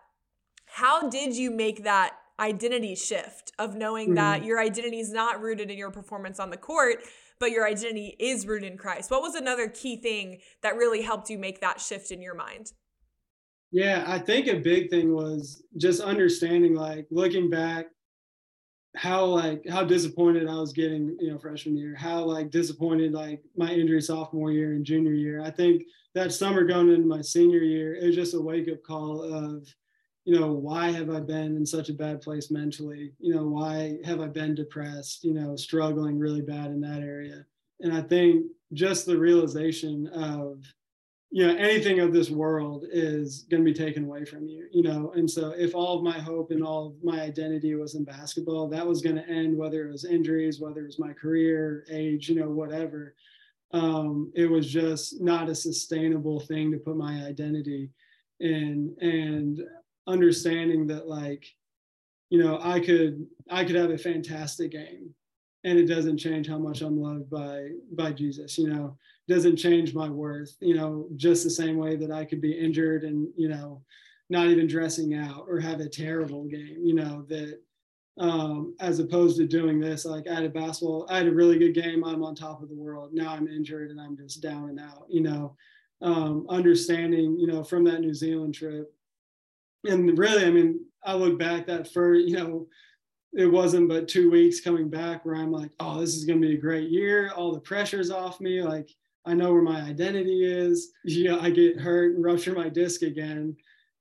How did you make that identity shift of knowing mm-hmm. that your identity is not rooted in your performance on the court, but your identity is rooted in Christ? What was another key thing that really helped you make that shift in your mind? Yeah, I think a big thing was just understanding, like looking back how like how disappointed I was getting, you know, freshman year, how like disappointed like my injury sophomore year and junior year. I think that summer going into my senior year, it was just a wake up call of, you know, why have I been in such a bad place mentally? You know, why have I been depressed, you know, struggling really bad in that area? And I think just the realization of you know anything of this world is going to be taken away from you you know and so if all of my hope and all of my identity was in basketball that was going to end whether it was injuries whether it was my career age you know whatever um, it was just not a sustainable thing to put my identity in and understanding that like you know i could i could have a fantastic game and it doesn't change how much i'm loved by by jesus you know doesn't change my worth, you know, just the same way that I could be injured and, you know, not even dressing out or have a terrible game, you know, that um, as opposed to doing this, like I had a basketball, I had a really good game. I'm on top of the world. Now I'm injured and I'm just down and out, you know, um, understanding, you know, from that New Zealand trip. And really, I mean, I look back that for, you know, it wasn't but two weeks coming back where I'm like, oh, this is going to be a great year. All the pressure's off me. Like, I know where my identity is. You know, I get hurt and rupture my disc again.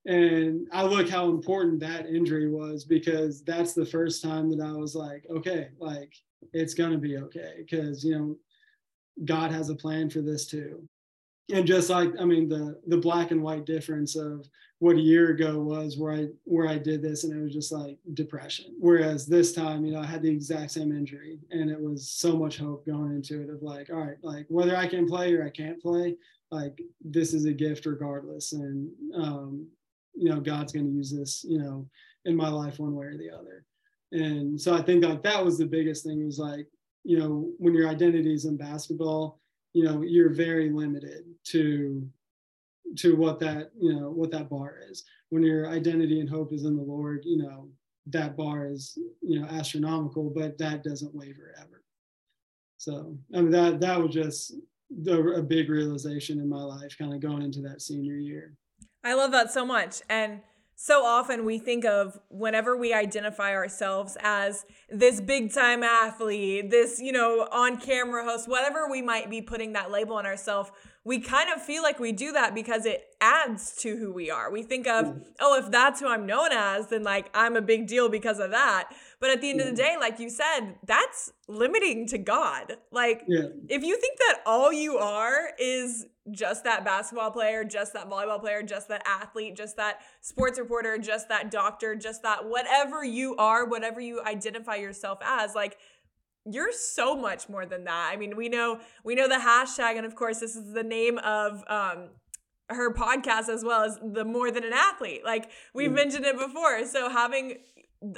And I look how important that injury was because that's the first time that I was like, okay, like it's gonna be okay. Because you know, God has a plan for this too and just like i mean the the black and white difference of what a year ago was where i where i did this and it was just like depression. Whereas this time you know i had the exact same injury and it was so much hope going into it of like all right like whether i can play or i can't play like this is a gift regardless. And um you know god's going to use this you know in my life one way or the other. And so i think like that was the biggest thing was like you know when your identity is in basketball you know you're very limited to to what that you know what that bar is. When your identity and hope is in the lord you know that bar is you know astronomical but that doesn't waver ever. So i mean that that was just a big realization in my life kind of going into that senior year. I love that so much. And so often we think of whenever we identify ourselves as this big time athlete, this, you know, on camera host, whatever we might be putting that label on ourselves, we kind of feel like we do that because it adds to who we are. We think of, mm. oh, if that's who I'm known as, then like I'm a big deal because of that. But at the end yeah. of the day, like you said, that's limiting to God. Like yeah. if you think that all you are is just that basketball player, just that volleyball player, just that athlete, just that sports reporter, just that doctor, just that whatever you are, whatever you identify yourself as, like you're so much more than that. I mean, we know we know the hashtag, and of course, this is the name of um, her podcast as well as the more than an athlete. Like we've mm. mentioned it before. So having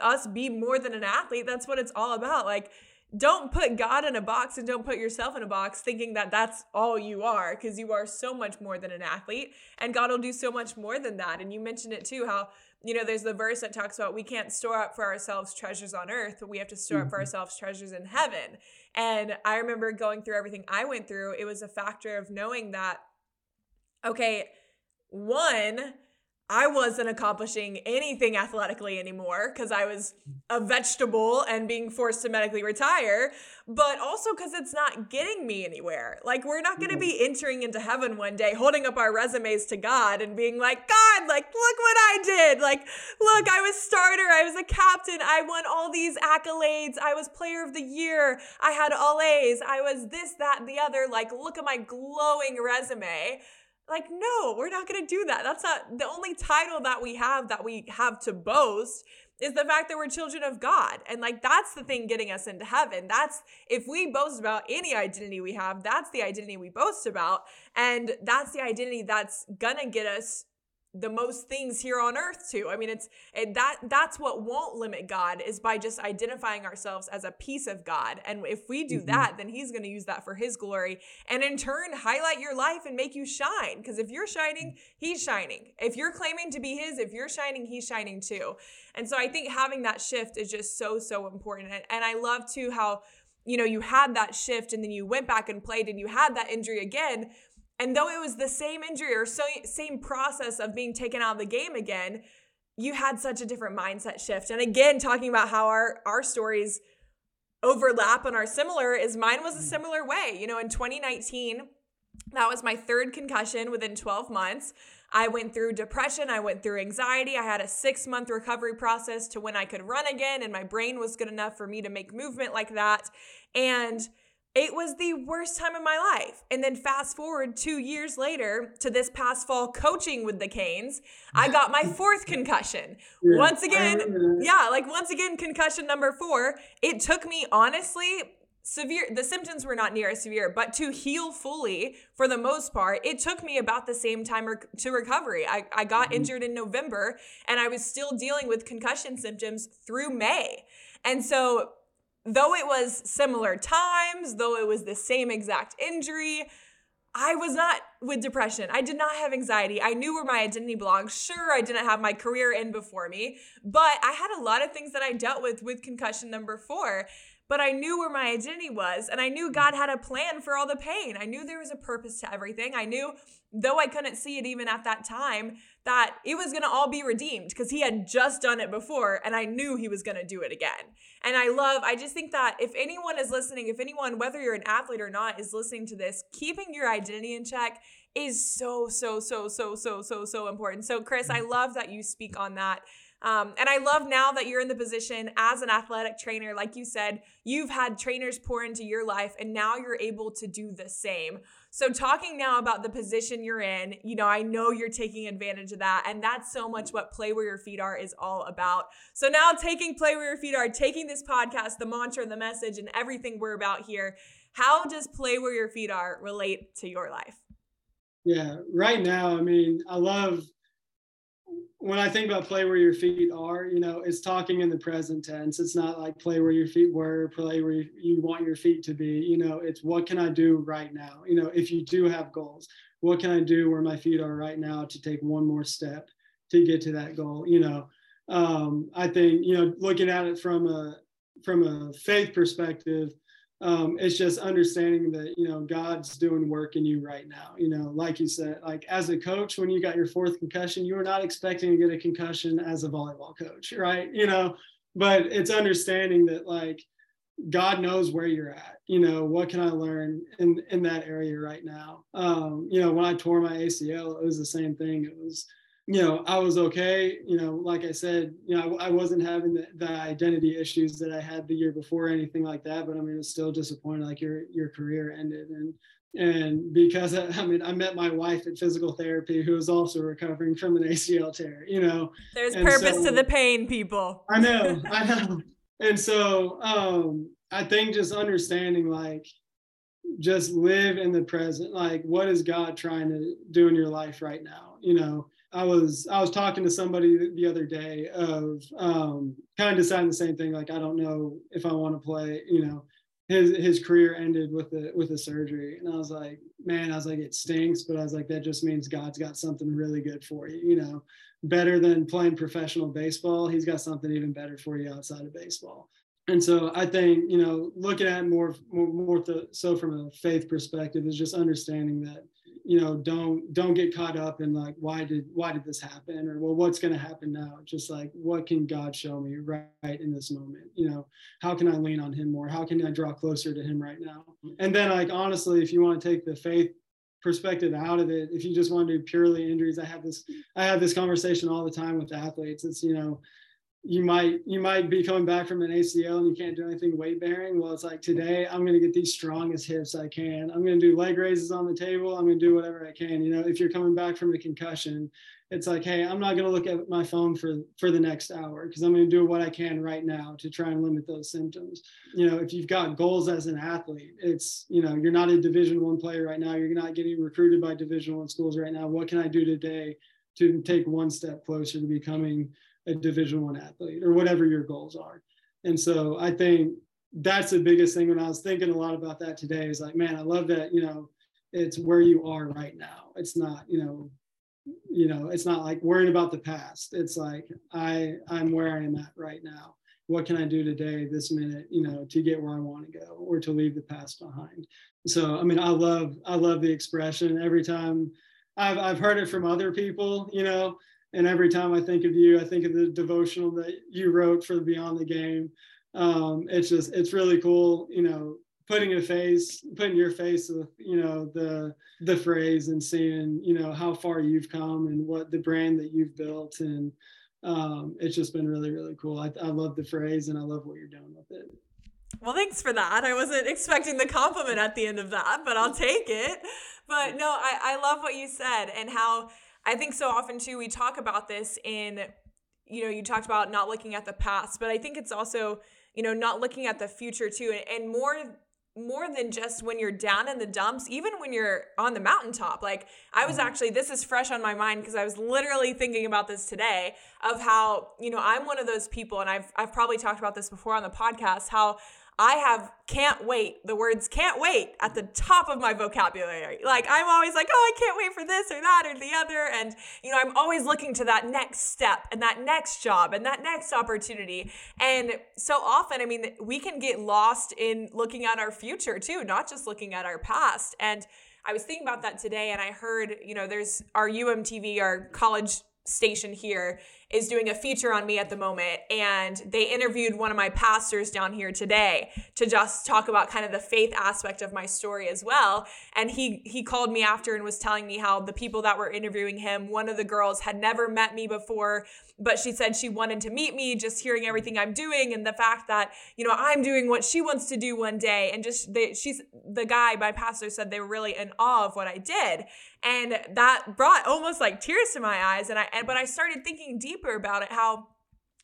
us be more than an athlete, that's what it's all about. Like don't put God in a box and don't put yourself in a box thinking that that's all you are because you are so much more than an athlete and God will do so much more than that. And you mentioned it too how you know, there's the verse that talks about we can't store up for ourselves treasures on earth, we have to store mm-hmm. up for mm-hmm. ourselves treasures in heaven. And I remember going through everything I went through, it was a factor of knowing that, okay, one, I wasn't accomplishing anything athletically anymore because I was mm. a vegetable and being forced to medically retire, but also because it's not getting me anywhere. Like, we're not going to be entering into heaven one day holding up our resumes to God and being like, God, like, look what I did. Like, look, I was starter, I was a captain, I won all these accolades, I was player of the year, I had all A's, I was this, that, and the other. Like, look at my glowing resume like no we're not going to do that. That's not the only title that we have that we have to boast is the fact that we're children of god. And like that's the thing getting us into heaven. That's if we boast about any identity we have that's the identity we boast about. And that's the identity that's gonna get us the most things here on earth too. I mean, it's it, that that's what won't limit God is by just identifying ourselves as a piece of God. And if we do mm-hmm. that, then He's going to use that for His glory, and in turn highlight your life and make you shine. Because if you're shining, He's shining. If you're claiming to be His, if you're shining, He's shining too. And so I think having that shift is just so so important. And, and I love too how you know you had that shift and then you went back and played and you had that injury again and though it was the same injury or so, same process of being taken out of the game again, you had such a different mindset shift. And again, talking about how our our stories overlap and are similar is mine was a mm. similar way. You know, in 2019, that was my third concussion within 12 months. I went through depression, I went through anxiety. I had a 6-month recovery process to when I could run again and my brain was good enough for me to make movement like that. And it was the worst time of my life. And then fast forward two years later to this past fall coaching with the Canes, I got my fourth concussion. Yeah. Once again, yeah, like once again, concussion number four. It took me honestly severe the symptoms were not near as severe but to heal fully for the most part it took me about the same time rec- to recovery I, I got mm-hmm. injured in november and i was still dealing with concussion symptoms through may and so though it was similar times, though it was the same exact injury, I was not with depression. I did not have anxiety. I knew where my identity belonged. Sure, I didn't have my career in before me, but I had a lot of things that I dealt with with concussion number four. But I knew where my identity was, and I knew mm. God had a plan for all the pain. I knew there was a purpose to everything. I knew, though I couldn't see it even at that time, that it was gonna all be redeemed because He had just done it before, and I knew He was gonna do it again. And I love, I just think that if anyone is listening, if anyone, whether you're an athlete or not, is listening to this, keeping your identity in check is so, so, so, so, so, so, so important. So, Chris, I mm. love that you speak on that. Um, and I love now that you're in the position as an athletic trainer, like you said, you've had trainers pour into your life, and now you're able to do the same. So, talking now about the position you're in, you know, I know you're taking advantage of that. And that's so much what Play Where Your Feet Are is all about. So, now taking Play Where Your Feet Are, taking this podcast, the mantra, the message, and everything we're about here, how does Play Where Your Feet Are relate to your life? Yeah, right now, I mean, I love when I think about play where your feet are, you know, it's talking in the present tense. It's not like play where your feet were, play where you, want your feet to be. You know, it's what can I do right now? You know, if you do have goals, what can I do where my feet are right now to take one more step to get to that goal? You know, um, I think you know, looking at it from a from a faith perspective, um, it's just understanding that you know god's doing work in you right now you know like you said like as a coach when you got your fourth concussion you were not expecting to get a concussion as a volleyball coach right? You know but it's understanding that like god knows where you're at you know what can i learn in in that area right now? Um, you know when i tore my acl it was the same thing. It was you know, I was okay. You know, like I said, you know, I, I wasn't having the, the, identity issues that I had the year before or anything like that. But I mean, it's still disappointing. Like your your career ended, and and because I, I mean, I met my wife at physical therapy, who was also recovering from an ACL tear. You know, there's purpose so, to the pain, people. I know, I know. And so um, I think just understanding like just live in the present like what is god trying to do in your life right now you know I was I was talking to somebody the other day of um, kind of deciding the same thing. Like I don't know if I want to play. You know, his his career ended with a with a surgery, and I was like, man, I was like, it stinks, but I was like, that just means God's got something really good for you. You know, better than playing professional baseball. He's got something even better for you outside of baseball. And so I think you know, looking at more more, more so from a faith perspective is just understanding that you know don't don't get caught up in like why did why did this happen? Or well what's going to happen now? Just like what can god show me right, in this moment? You know how can i lean on him more? How can i draw closer to him right now? And then like honestly if you want to take the faith perspective out of it if you just want to do purely injuries i have this i have this conversation all the time with athletes. It's you know you might you might be coming back from an ACL and you can't do anything weight bearing. Well, it's like today I'm going to get these strongest hips I can. I'm going to do leg raises on the table. I'm going to do whatever I can. You know, if you're coming back from a concussion, it's like, hey, I'm not going to look at my phone for for the next hour because I'm going to do what I can right now to try and limit those symptoms. You know, if you've got goals as an athlete, it's you know you're not a Division One player right now. You're not getting recruited by Division One schools right now. What can I do today to take one step closer to becoming a division one athlete or whatever your goals are. And so i think that's the biggest thing. When i was thinking a lot about that today is like man i love that you know it's where you are right now. It's not you know you know it's not like worrying about the past. It's like i i'm where i am at right now. What can i do today this minute you know to get where i want to go or to leave the past behind? So i mean i love i love the expression every time. I've, I've heard it from other people you know and every time I think of you, I think of the devotional that you wrote for Beyond the Game. Um, it's just it's really cool, you know, putting a face, putting your face with you know the the phrase and seeing you know how far you've come and what the brand that you've built and um, it's just been really really cool. I, I love the phrase and I love what you're doing with it. Well, thanks for that. I wasn't expecting the compliment at the end of that, but I'll take it. But no, I, I love what you said and how I think so often too we talk about this in you know you talked about not looking at the past, but I think it's also you know not looking at the future too and, and more more than just when you're down in the dumps, even when you're on the mountaintop. Like, I was mm-hmm. actually, this is fresh on my mind because I was literally thinking about this today of how, you know, I'm one of those people, and I've, I've probably talked about this before on the podcast, how I have can't wait, the words can't wait at the top of my vocabulary. Like I'm always like, oh, I can't wait for this or that or the other. And, you know, I'm always looking to that next step and that next job and that next opportunity. And so often, I mean, we can get lost in looking at our future too, not just looking at our past. And I was thinking about that today and I heard, you know, there's our UMTV, our college station here is doing a feature on me at the moment and they interviewed one of my pastors down here today to just talk about kind of the faith aspect of my story as well. And he he called me after and was telling me how the people that were interviewing him one of the girls had never met me before but she said she wanted to meet me just hearing everything I'm doing and the fact that you know I'm doing what she wants to do one day. And just they, she's the guy my pastor said they were really in awe of what I did. And that brought almost like tears to my eyes. And I but I started thinking deeper about it how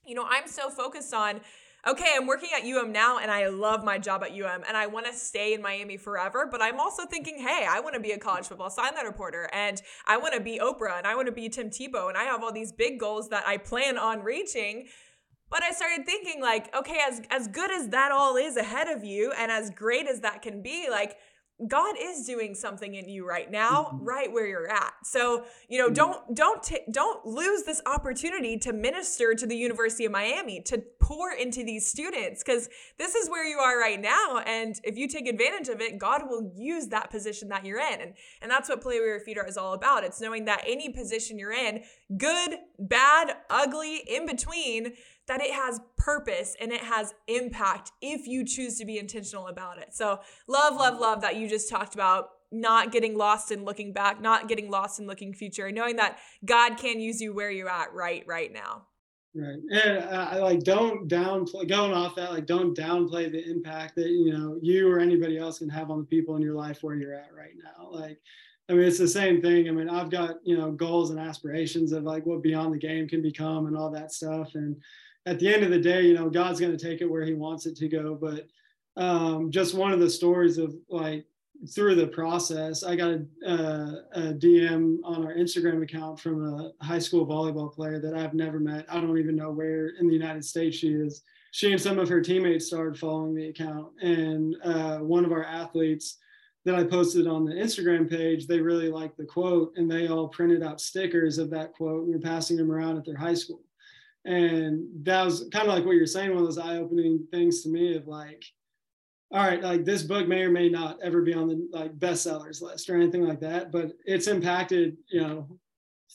you know I'm so focused on okay, I'm working at UM now and I love my job at UM and I want to stay in Miami forever. But I'm also thinking, hey, I want to be a college football sideline reporter and I want to be Oprah and I want to be Tim Tebow and I have all these big goals that I plan on reaching. But I started thinking, like, okay, as as good as that all is ahead of you and as great as that can be, like God is doing something in you right now, mm-hmm. right where you're at. So, you know, mm-hmm. don't don't t- don't lose this opportunity to minister to the University of Miami, to pour into these students cuz this is where you are right now and if you take advantage of it, God will use that position that you're in. And and that's what Play Where Your Feet Are is all about. It's knowing that any position you're in, good, bad, ugly, in between, that it has purpose and it has impact if you choose to be intentional about it. So, love, love, love that you just talked about not getting lost in looking back, not getting lost in looking future, and knowing that God can use you where you're at right right now. Right, and I like don't downplay going off that like don't downplay the impact that you know you or anybody else can have on the people in your life where you're at right now. Like, I mean, it's the same thing. I mean, I've got you know goals and aspirations of like what beyond the game can become and all that stuff, and at the end of the day, you know, God's going to take it where He wants it to go. But um, just one of the stories of like through the process, I got a, uh, a, DM on our Instagram account from a high school volleyball player that I've never met. I don't even know where in the United States she is. She and some of her teammates started following the account, and uh, one of our athletes that I posted on the Instagram page, they really liked the quote, and they all printed out stickers of that quote and were passing them around at their high school and that was kind of like what you're saying one of those eye-opening things to me of like all right, like this book may or may not ever be on the like bestsellers list or anything like that, but it's impacted, you know,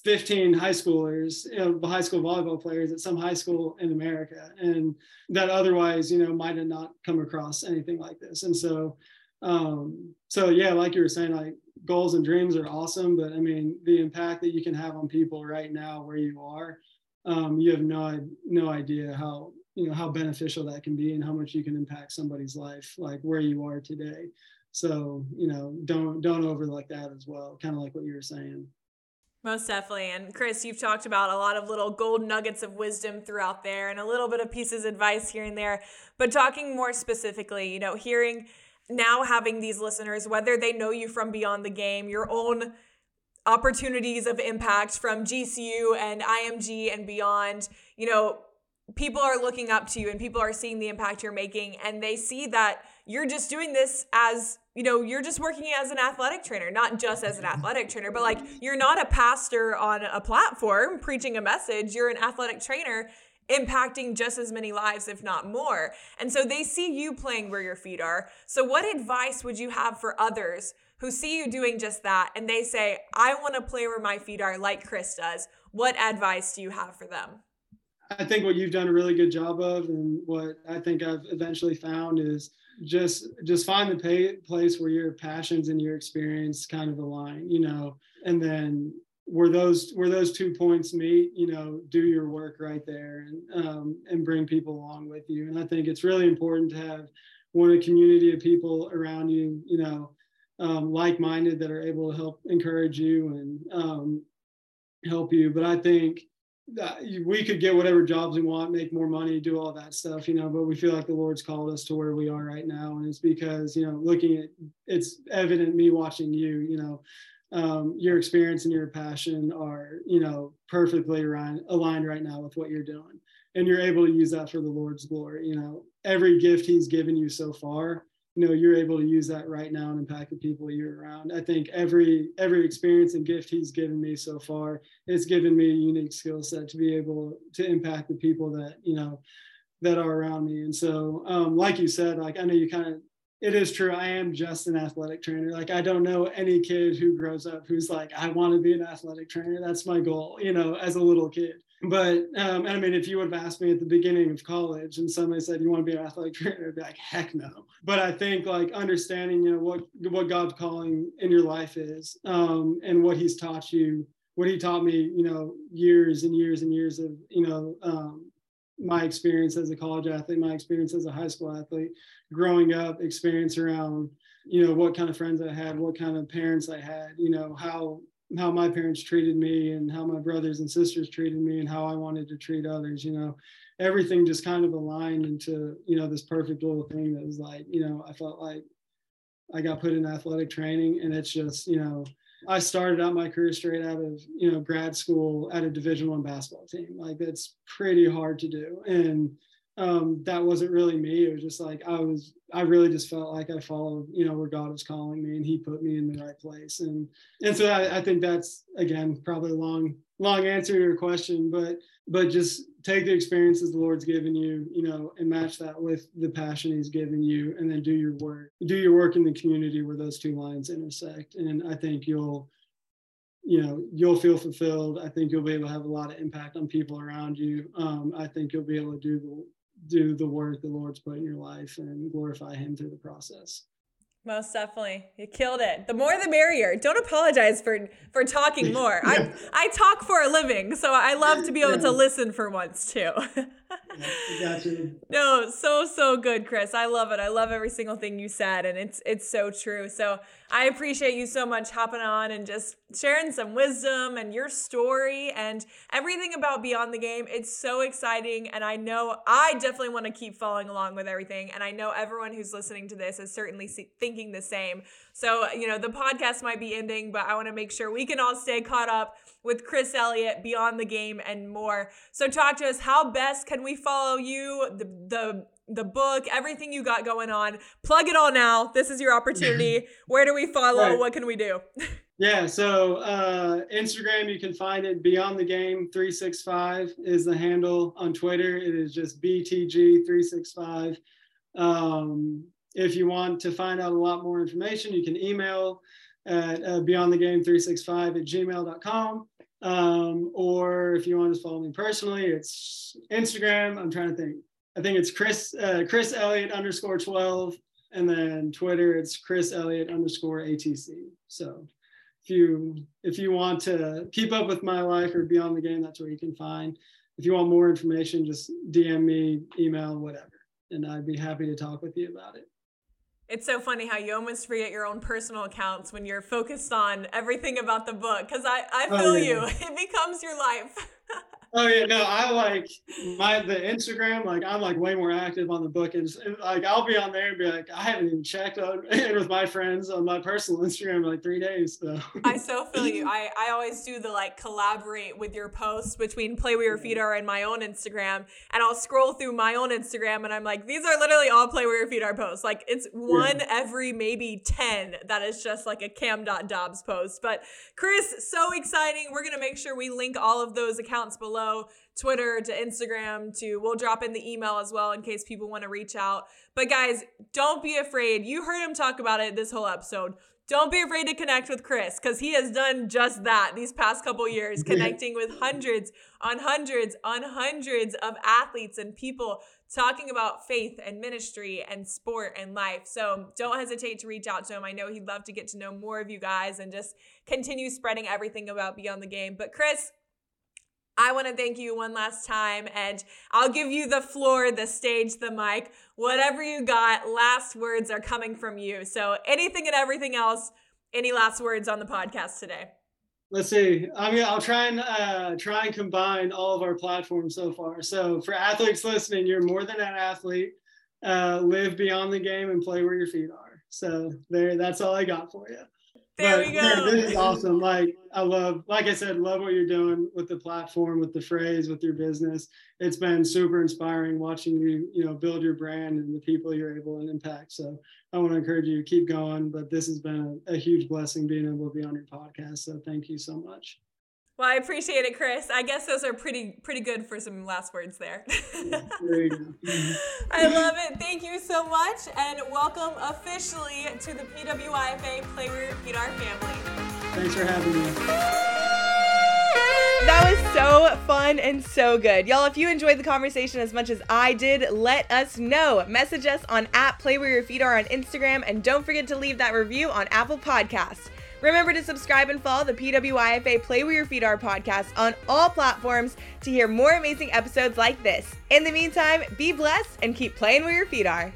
15 high schoolers, you know, high school volleyball players at some high school in America, and that otherwise, you know, might have not come across anything like this. And so, um, so yeah, like you were saying, like goals and dreams are awesome, but I mean, the impact that you can have on people right now where you are, um, you have no no idea how you know how beneficial that can be and how much you can impact somebody's life, like where you are today. So you know, don't don't overlook that as well. Kind of like what you were saying. Most definitely. And Chris, you've talked about a lot of little gold nuggets of wisdom throughout there and a little bit of pieces of advice here and there. But talking more specifically, you know, hearing now having these listeners, whether they know you from beyond the game, your own opportunities of impact from GCU and IMG and beyond, you know, people are looking up to you and people are seeing the impact you're making and they see that you're just doing this as you know you're just working as an athletic trainer not just as an athletic trainer but like you're not a pastor on a platform preaching a message. You're an athletic trainer impacting just as many lives if not more. And so they see you playing where your feet are. So what advice would you have for others who see you doing just that and they say i want to play where my feet are like chris does. What advice do you have for them? I think what you've done a really good job of, and what I think I've eventually found is just just find the pay, place where your passions and your experience kind of align, you know, and then where those where those two points meet, you know, do your work right there and um, and bring people along with you. And I think it's really important to have one a community of people around you, you know, um, like-minded that are able to help encourage you and um, help you. But I think we could get whatever jobs we want, make more money, do all that stuff, you know, but we feel like the Lord's called us to where we are right now. And it's because, you know, looking at it's evident me watching you, you know, um, your experience and your passion are, you know, perfectly aligned, aligned right now with what you're doing. And you're able to use that for the Lord's glory. You know, every gift he's given you so far, you know you're able to use that right now and impact the people you're around i think every every experience and gift he's given me so far it's given me a unique skill set to be able to impact the people that you know that are around me. And so um, like you said like i know you kind of it is true i am just an athletic trainer. Like i don't know any kid who grows up who's like i want to be an athletic trainer. That's my goal you know as a little kid but um, I mean, if you would have asked me at the beginning of college and somebody said you want to be an athletic trainer, I'd be like, heck no. But I think like understanding, you know, what what God's calling in your life is, um, and what He's taught you, what He taught me, you know, years and years and years of, you know, um, my experience as a college athlete, my experience as a high school athlete, growing up, experience around, you know, what kind of friends I had, what kind of parents I had, you know, how how my parents treated me and how my brothers and sisters treated me and how I wanted to treat others, you know, everything just kind of aligned into, you know, this perfect little thing that was like, you know, I felt like I got put in athletic training and it's just, you know, I started out my career straight out of, you know, grad school at a division one basketball team. Like that's pretty hard to do. And um, that wasn't really me. It was just like I was. I really just felt like I followed, you know, where God was calling me, and He put me in the right place. And and so I, I think that's again probably a long, long answer to your question, but but just take the experiences the Lord's given you, you know, and match that with the passion He's given you, and then do your work. Do your work in the community where those two lines intersect, and I think you'll you know you'll feel fulfilled i think you'll be able to have a lot of impact on people around you um, i think you'll be able to do the do the work the Lord's put in your life and glorify Him through the process. Most definitely. You killed it. The more the merrier. Don't apologize for for talking more. yeah. I I talk for a living, so I love to be able yeah. to listen for once too. gotcha. No, so so good, Chris. I love it. I love every single thing you said and it's it's so true. So I appreciate you so much hopping on and just sharing some wisdom and your story and everything about Beyond the Game. It's so exciting and I know I definitely want to keep following along with everything and I know everyone who's listening to this is certainly thinking thinking the same. So, you know, the podcast might be ending, but I want to make sure we can all stay caught up with Chris Elliott, Beyond the Game, and more. So, talk to us. How best can we follow you, the, the, the book, everything you got going on? Plug it all now. This is your opportunity. Where do we follow? Right. What can we do? Yeah, so uh, Instagram, you can find it Beyond the Game 365 is the handle. On Twitter, it is just BTG365. Um, if you want to find out a lot more information, you can email at uh, beyondthegame365 at gmail.com. Um, or if you want to follow me personally, it's Instagram. I'm trying to think. I think it's Chris uh, Chris Elliott underscore 12. And then Twitter, it's Chris Elliott underscore ATC. So if you if you want to keep up with my life or beyond the game, that's where you can find. If you want more information, just DM me, email, whatever, and I'd be happy to talk with you about it. It's so funny how you almost forget your own personal accounts when you're focused on everything about the book. Because I, I oh, feel oh, yeah. you. It becomes your life. Oh yeah, no, I like my the Instagram. Like I'm like way more active on the book, and like I'll be on there and be like, I haven't even checked on with my friends on my personal Instagram in like three days. So I so feel you. I I always do the like collaborate with your posts between Play Where Your Feet Are and my own Instagram, and I'll scroll through my own Instagram, and I'm like, these are literally all Play Where Your Feet Are posts. Like it's one yeah. every maybe ten that is just like a Cam Dobbs post. But Chris, so exciting. We're gonna make sure we link all of those accounts below below Twitter to Instagram to we'll drop in the email as well in case people want to reach out. But guys, don't be afraid. You heard him talk about it this whole episode. Don't be afraid to connect with Chris because he has done just that these past couple years, connecting with hundreds on hundreds on hundreds of athletes and people talking about faith and ministry and sport and life. So don't hesitate to reach out to him. I know he'd love to get to know more of you guys and just continue spreading everything about Beyond the Game. But Chris, I want to thank you one last time, and I'll give you the floor, the stage, the mic, whatever you got. Last words are coming from you. So, anything and everything else, any last words on the podcast today? Let's see. I mean, I'll try and uh, try and combine all of our platforms so far. So, for athletes listening, you're more than an athlete. Uh, live beyond the game and play where your feet are. So, there. That's all I got for you. There but, we go. Man, this is awesome. Like I love, like I said, love what you're doing with the platform, with the phrase, with your business. It's been super inspiring watching you, you know, build your brand and the people you're able to impact. So I want to encourage you to keep going. But this has been a, a huge blessing being able to be on your podcast. So thank you so much. Well, I appreciate it, Chris. I guess those are pretty pretty good for some last words there. there you go. I love it. Thank you so much, and welcome officially to the PWYFA Player Where Feet Are family. Thanks for having me. That was so fun and so good. Y'all, if you enjoyed the conversation as much as I did, let us know. Message us on at Play Where Your Feet Are on Instagram, and don't forget to leave that review on Apple Podcasts. Remember to subscribe and follow the PWYFA Play Where Your Feet Are podcast on all platforms to hear more amazing episodes like this. In the meantime, be blessed and keep playing where your feet are.